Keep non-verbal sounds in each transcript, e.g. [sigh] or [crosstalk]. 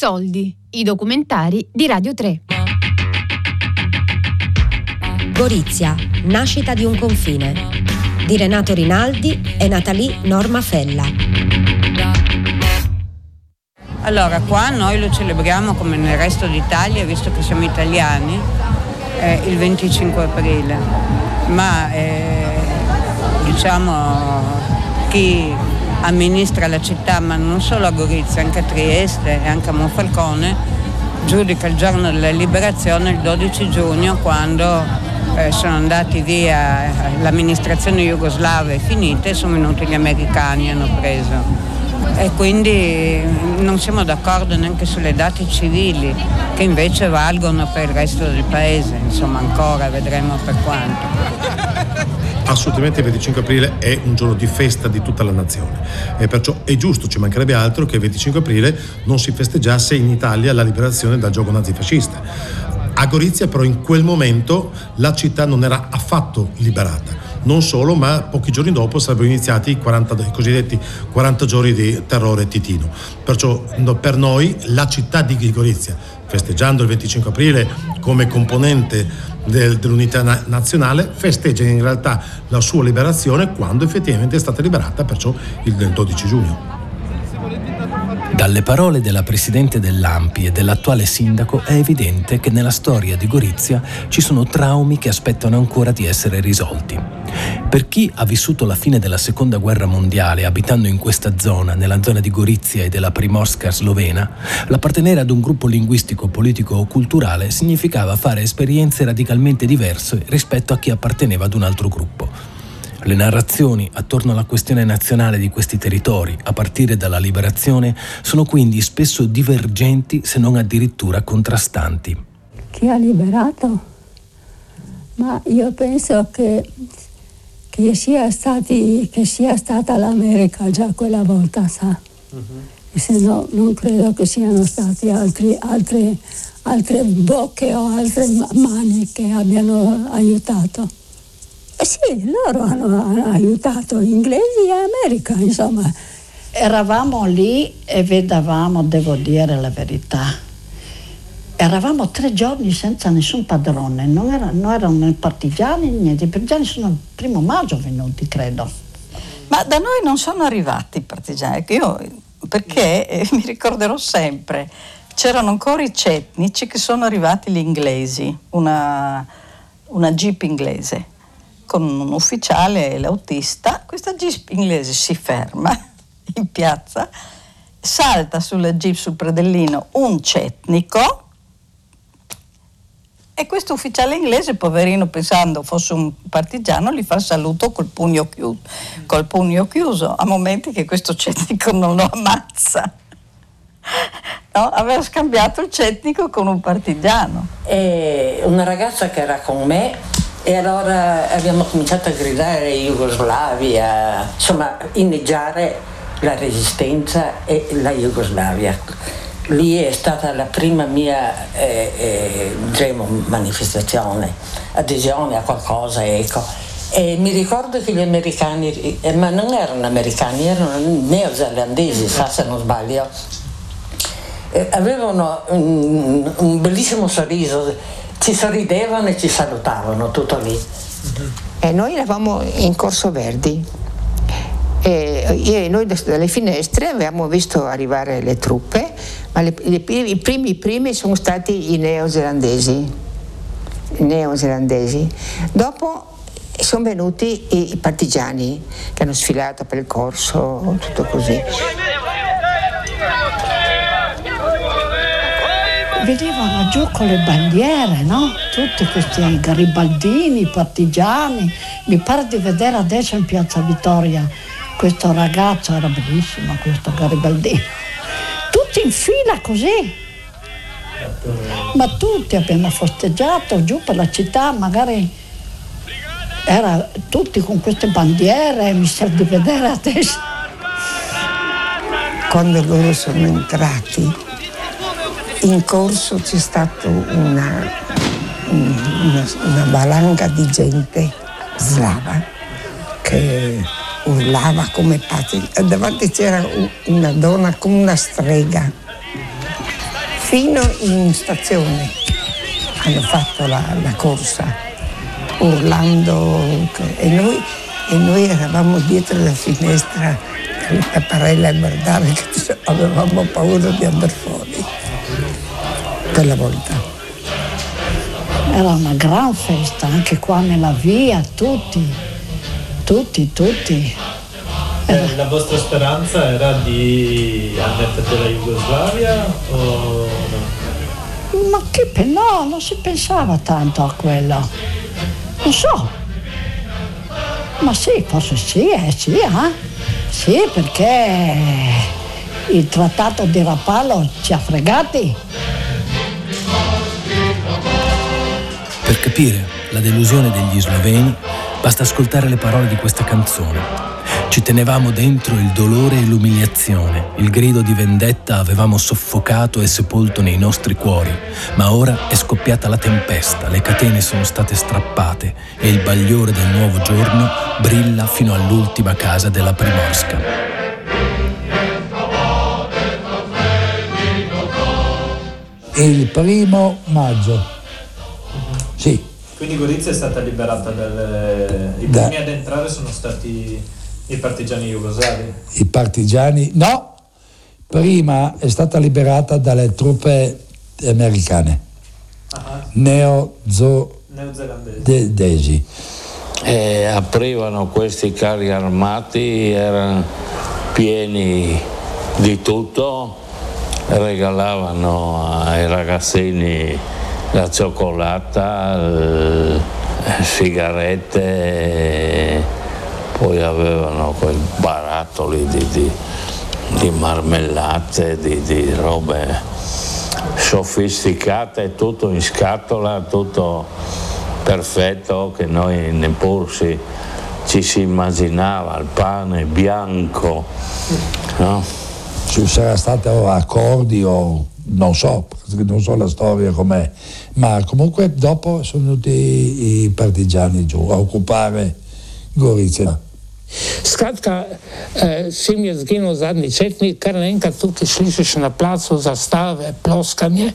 Soldi, i documentari di Radio 3. Gorizia, nascita di un confine. Di Renato Rinaldi e Natalie Norma Fella. Allora, qua noi lo celebriamo come nel resto d'Italia, visto che siamo italiani, eh, il 25 aprile. Ma eh, diciamo chi amministra la città, ma non solo a Gorizia, anche a Trieste e anche a Monfalcone, giudica il giorno della liberazione il 12 giugno quando eh, sono andati via eh, l'amministrazione jugoslava è finita e sono venuti gli americani e hanno preso. E quindi non siamo d'accordo neanche sulle date civili che invece valgono per il resto del paese, insomma ancora vedremo per quanto assolutamente il 25 aprile è un giorno di festa di tutta la nazione e perciò è giusto, ci mancherebbe altro che il 25 aprile non si festeggiasse in Italia la liberazione dal gioco nazifascista. A Gorizia però in quel momento la città non era affatto liberata. Non solo, ma pochi giorni dopo sarebbero iniziati i, 40, i cosiddetti 40 giorni di terrore titino. Perciò per noi la città di Gorizia, festeggiando il 25 aprile come componente del, dell'unità na- nazionale, festeggia in realtà la sua liberazione quando effettivamente è stata liberata, perciò il 12 giugno. Dalle parole della presidente dell'AMPI e dell'attuale sindaco è evidente che nella storia di Gorizia ci sono traumi che aspettano ancora di essere risolti. Per chi ha vissuto la fine della seconda guerra mondiale abitando in questa zona, nella zona di Gorizia e della Primorska slovena, l'appartenere ad un gruppo linguistico, politico o culturale significava fare esperienze radicalmente diverse rispetto a chi apparteneva ad un altro gruppo. Le narrazioni attorno alla questione nazionale di questi territori, a partire dalla liberazione, sono quindi spesso divergenti se non addirittura contrastanti. Chi ha liberato? Ma io penso che, che, sia, stati, che sia, stata l'America già quella volta, sa. Uh-huh. Se no non credo che siano stati altri, altre, altre bocche o altre mani che abbiano aiutato. Eh sì, loro hanno, hanno aiutato gli inglesi e America, insomma. Eravamo lì e vedevamo, devo dire la verità, eravamo tre giorni senza nessun padrone, non, era, non erano né partigiani niente, i partigiani sono il primo maggio venuti, credo. Ma da noi non sono arrivati i partigiani, io, perché eh, mi ricorderò sempre, c'erano ancora i cetnici che sono arrivati gli inglesi, una, una jeep inglese con un ufficiale e l'autista, questa jeep inglese si ferma [laughs] in piazza, salta sulla jeep sul predellino un cetnico e questo ufficiale inglese, poverino, pensando fosse un partigiano, gli fa il saluto col pugno, chiuso, col pugno chiuso, a momenti che questo cetnico non lo ammazza. [laughs] No, aveva scambiato il cetnico con un partigiano. E una ragazza che era con me e allora abbiamo cominciato a gridare Jugoslavia, insomma inneggiare la resistenza e la Jugoslavia. Lì è stata la prima mia eh, eh, diciamo, manifestazione, adesione a qualcosa, ecco. E mi ricordo che gli americani, eh, ma non erano americani, erano neozelandesi, sa se non sbaglio, eh, avevano un, un bellissimo sorriso ci sorridevano e ci salutavano, tutto lì. E noi eravamo in Corso Verdi e noi dalle finestre avevamo visto arrivare le truppe, ma le, le, i primi primi sono stati i neozelandesi. Neozelandesi. Dopo sono venuti i, i partigiani che hanno sfilato per il corso, tutto così. Vedevano giù con le bandiere, no? Tutti questi garibaldini, partigiani. Mi pare di vedere adesso in Piazza Vittoria questo ragazzo, era bellissimo questo garibaldino. Tutti in fila così. Ma tutti abbiamo festeggiato giù per la città, magari era tutti con queste bandiere, mi sa di vedere adesso. Quando loro sono entrati in corso c'è stata una, una, una valanga di gente slava che urlava come pazzi. Davanti c'era una donna come una strega fino in stazione hanno fatto la, la corsa urlando e noi, e noi eravamo dietro la finestra la tapparella a guardare che avevamo paura di andare fuori quella volta. Era una gran festa anche qua nella via, tutti, tutti, tutti. Eh, la vostra speranza era di annettere la Jugoslavia o no? Ma che no, non si pensava tanto a quello. Non so. Ma sì, forse sì, eh, sì, eh? Sì, perché il trattato di Rapallo ci ha fregati. Per capire la delusione degli sloveni basta ascoltare le parole di questa canzone. Ci tenevamo dentro il dolore e l'umiliazione, il grido di vendetta avevamo soffocato e sepolto nei nostri cuori, ma ora è scoppiata la tempesta, le catene sono state strappate e il bagliore del nuovo giorno brilla fino all'ultima casa della Primorska. Il primo maggio. Quindi Gorizia è stata liberata dalle... I Da- primi ad entrare sono stati i partigiani jugoslavi. I partigiani, no, prima è stata liberata dalle truppe americane, Neozelandesi. neozelandesi. e aprivano questi carri armati, erano pieni di tutto, regalavano ai ragazzini la cioccolata, eh, sigarette, poi avevano quei barattoli di, di- di marmellate, di, di robe sofisticate, tutto in scatola, tutto perfetto che noi neppure ci si immaginava, il pane bianco, no? Ci sarà stato accordi o non so, non so la storia com'è, ma comunque dopo sono venuti i partigiani giù a occupare Gorizia. Skratka, eh, sim je zginil zadnji četnik, kar naenkrat tukaj slišiš na placu zastave, ploskanje.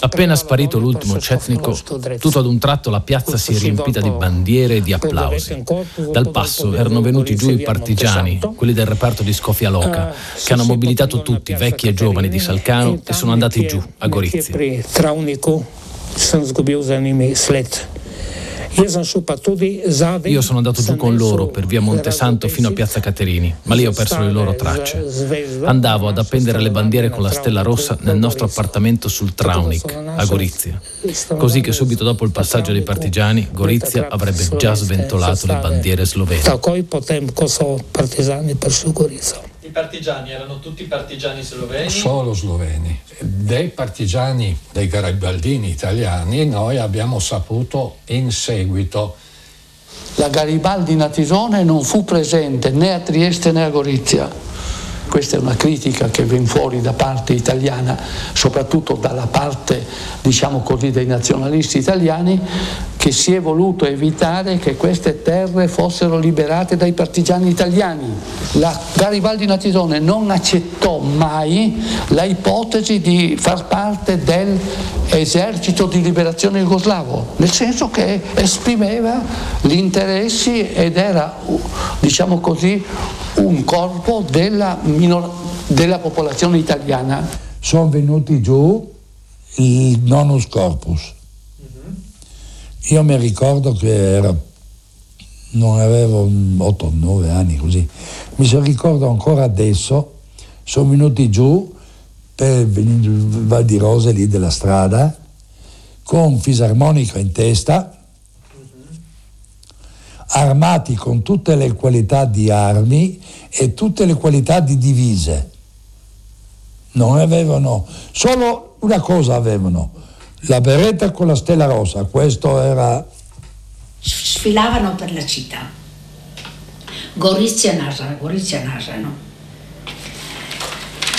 Appena sparito l'ultimo cetnico, tutto ad un tratto la piazza si è riempita di bandiere e di applausi. Dal passo erano venuti giù i partigiani, quelli del reparto di Skofia Loka, che hanno mobilitato tutti, vecchi e giovani di Salcano, e sono andati giù a Gorizia. Sem zgubil za njimi sled. Io sono andato giù con loro per via Montesanto fino a piazza Caterini, ma lì ho perso le loro tracce. Andavo ad appendere le bandiere con la stella rossa nel nostro appartamento sul Traunik, a Gorizia. Così che subito dopo il passaggio dei partigiani, Gorizia avrebbe già sventolato le bandiere slovene. Takoj potem, ko so partizani prišli v Gorico. I partigiani erano tutti partigiani sloveni? Solo sloveni. Dei partigiani, dei garibaldini italiani, noi abbiamo saputo in seguito. La Garibaldi Natisone non fu presente né a Trieste né a Gorizia. Questa è una critica che viene fuori da parte italiana, soprattutto dalla parte, diciamo così, dei nazionalisti italiani, che si è voluto evitare che queste terre fossero liberate dai partigiani italiani. La Garibaldi Natisone non accettò mai la ipotesi di far parte dell'esercito di liberazione jugoslavo, nel senso che esprimeva gli interessi ed era, diciamo così, un corpo della, minor- della popolazione italiana. Sono venuti giù il nonus corpus. Io mi ricordo che era, non avevo 8-9 anni così, mi so- ricordo ancora adesso, sono venuti giù per Val di Rose lì della strada, con fisarmonica in testa, armati con tutte le qualità di armi e tutte le qualità di divise. Non avevano, solo una cosa avevano, la beretta con la stella rossa, questo era sfilavano per la città. Gorizia Nasa, Gorizia Nasa, no?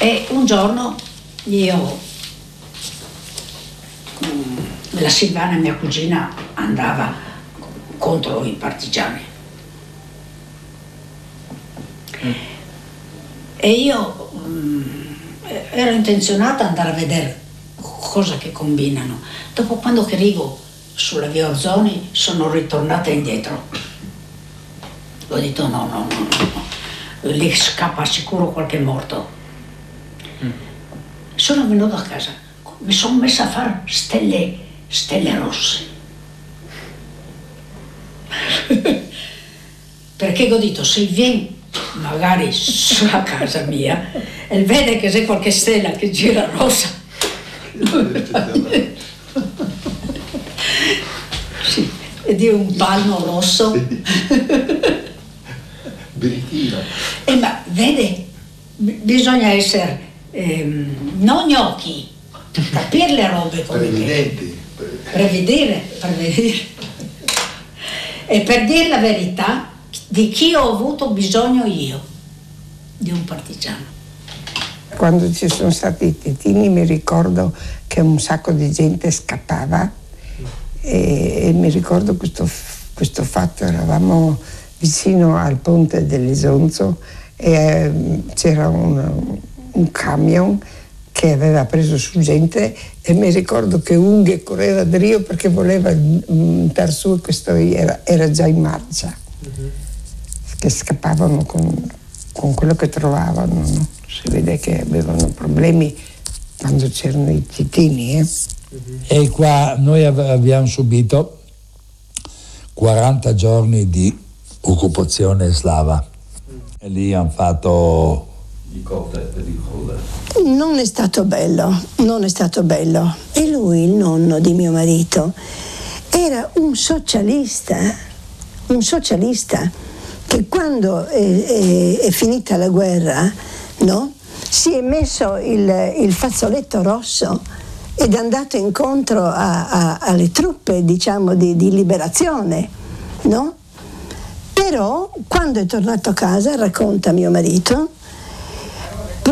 E un giorno io, mm, la Silvana, mia cugina, andava contro i partigiani. E io mm, ero intenzionata ad andare a vedere cosa che combinano. Dopo quando che arrivo sulla via Orzoni sono ritornata indietro. Ho detto no, no, no, no, lì scappa sicuro qualche morto. Sono venuto a casa, mi sono messa a fare stelle, stelle rosse. [laughs] Perché ho detto, se vieni magari sulla casa mia e vede che c'è qualche stella che gira rossa, [laughs] sì, e di un palmo rosso. Eh, ma vede, bisogna essere ehm, non gnocchi, [laughs] capire le robe come che. Prevedere, prevedere. E per dire la verità, di chi ho avuto bisogno io? Di un partigiano. Quando ci sono stati i tetini mi ricordo che un sacco di gente scappava e, e mi ricordo questo, questo fatto, eravamo vicino al ponte dell'Isonzo e eh, c'era un, un camion che aveva preso su gente e mi ricordo che Unghie correva da Rio perché voleva andare su e questo era, era già in marcia, che scappavano con, con quello che trovavano. no? Si vede che avevano problemi quando c'erano i titini. Eh? E qua noi ave- abbiamo subito 40 giorni di occupazione slava. E lì hanno fatto Non è stato bello, non è stato bello. E lui, il nonno di mio marito, era un socialista, un socialista che quando è, è- è finita la guerra, no? Si è messo il, il fazzoletto rosso ed è andato incontro a- a- alle truppe, diciamo, di, di liberazione, no? Però quando è tornato a casa, racconta mio marito,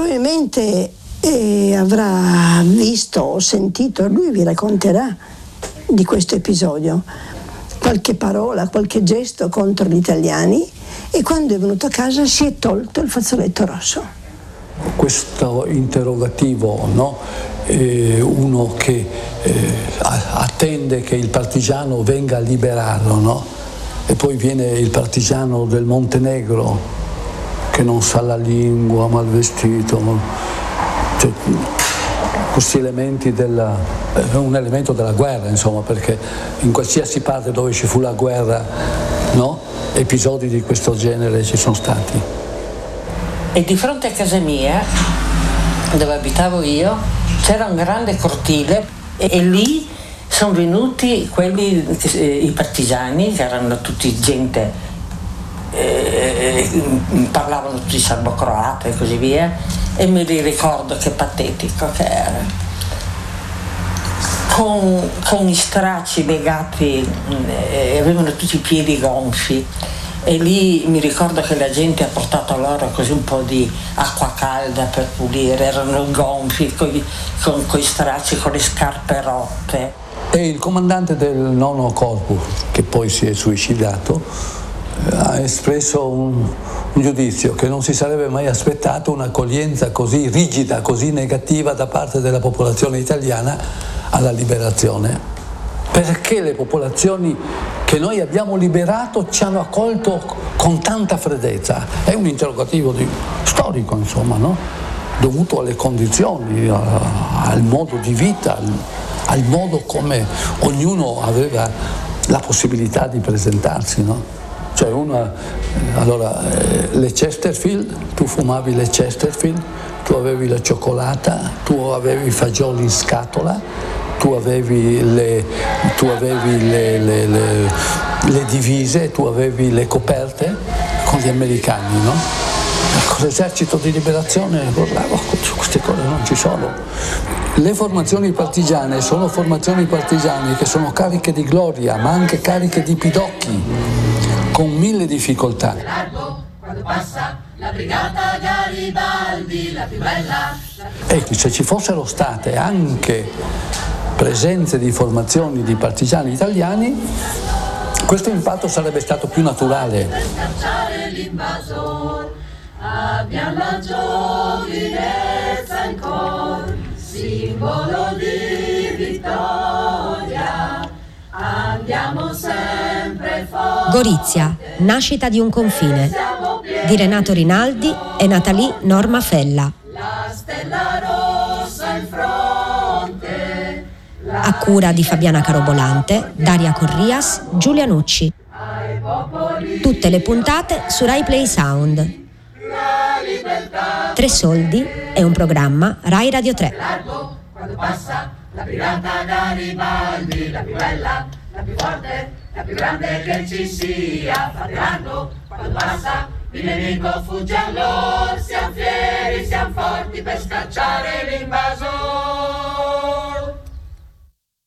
probabilmente eh, avrà visto o sentito, lui vi racconterà di questo episodio, qualche parola, qualche gesto contro gli italiani e quando è venuto a casa si è tolto il fazzoletto rosso. questo interrogativo, no? Eh, uno che eh, attende che il partigiano venga a liberarlo, no? e poi viene il partigiano del Montenegro che non sa la lingua, mal vestito, cioè, questi elementi della, è un elemento della guerra, insomma, perché in qualsiasi parte dove ci fu la guerra, no? episodi di questo genere ci sono stati. E di fronte a casa mia, dove abitavo io, c'era un grande cortile e, e lì sono venuti quelli, eh, i partigiani, che erano tutti gente, eh, parlavano tutti serbo-croato e così via, e mi ricordo che patetico che era. Con, con gli stracci legati, eh, avevano tutti i piedi gonfi e lì mi ricordo che la gente ha portato loro così un po' di acqua calda per pulire, erano gonfi con i stracci, con le scarpe rotte. E il comandante del nono corpo, che poi si è suicidato, ha espresso un, un giudizio che non si sarebbe mai aspettato un'accoglienza così rigida, così negativa da parte della popolazione italiana alla liberazione. Perché le popolazioni che noi abbiamo liberato ci hanno accolto con tanta freddezza? È un interrogativo di- storico, insomma, no? dovuto alle condizioni, al modo di vita, al modo come ognuno aveva la possibilità di presentarsi. No? Cioè una, allora, eh, le Chesterfield, tu fumavi le Chesterfield, tu avevi la cioccolata, tu avevi i fagioli in scatola, tu avevi le, tu avevi le, le- le- divise, tu avevi le coperte con gli americani, no? Con l'esercito di liberazione, bravo, queste cose non ci sono. Le formazioni partigiane sono formazioni partigiane che sono cariche di gloria, ma anche cariche di pidocchi, con mille difficoltà. Quando passa la brigata Garibaldi, la più bella. Ecco, se ci fossero state anche presenze di formazioni di partigiani italiani, questo impatto sarebbe stato più naturale. Per scacciare l'invasor, abbiamo la giovinezza in ancora, simbolo di vittoria, andiamo sempre. Gorizia, nascita di un confine. Di Renato Rinaldi e Natalie Norma Fella. A cura di Fabiana Carobolante, Daria Corrias, Giulia Nucci. Tutte le puntate su Rai Play Sound. Tre soldi è un programma Rai Radio 3. Quando passa la brigata Garibaldi, la più bella, la più forte, la più grande che ci sia. Largo quando passa, il nemico fugge allora. Siamo fieri, siamo forti per scacciare l'invasore.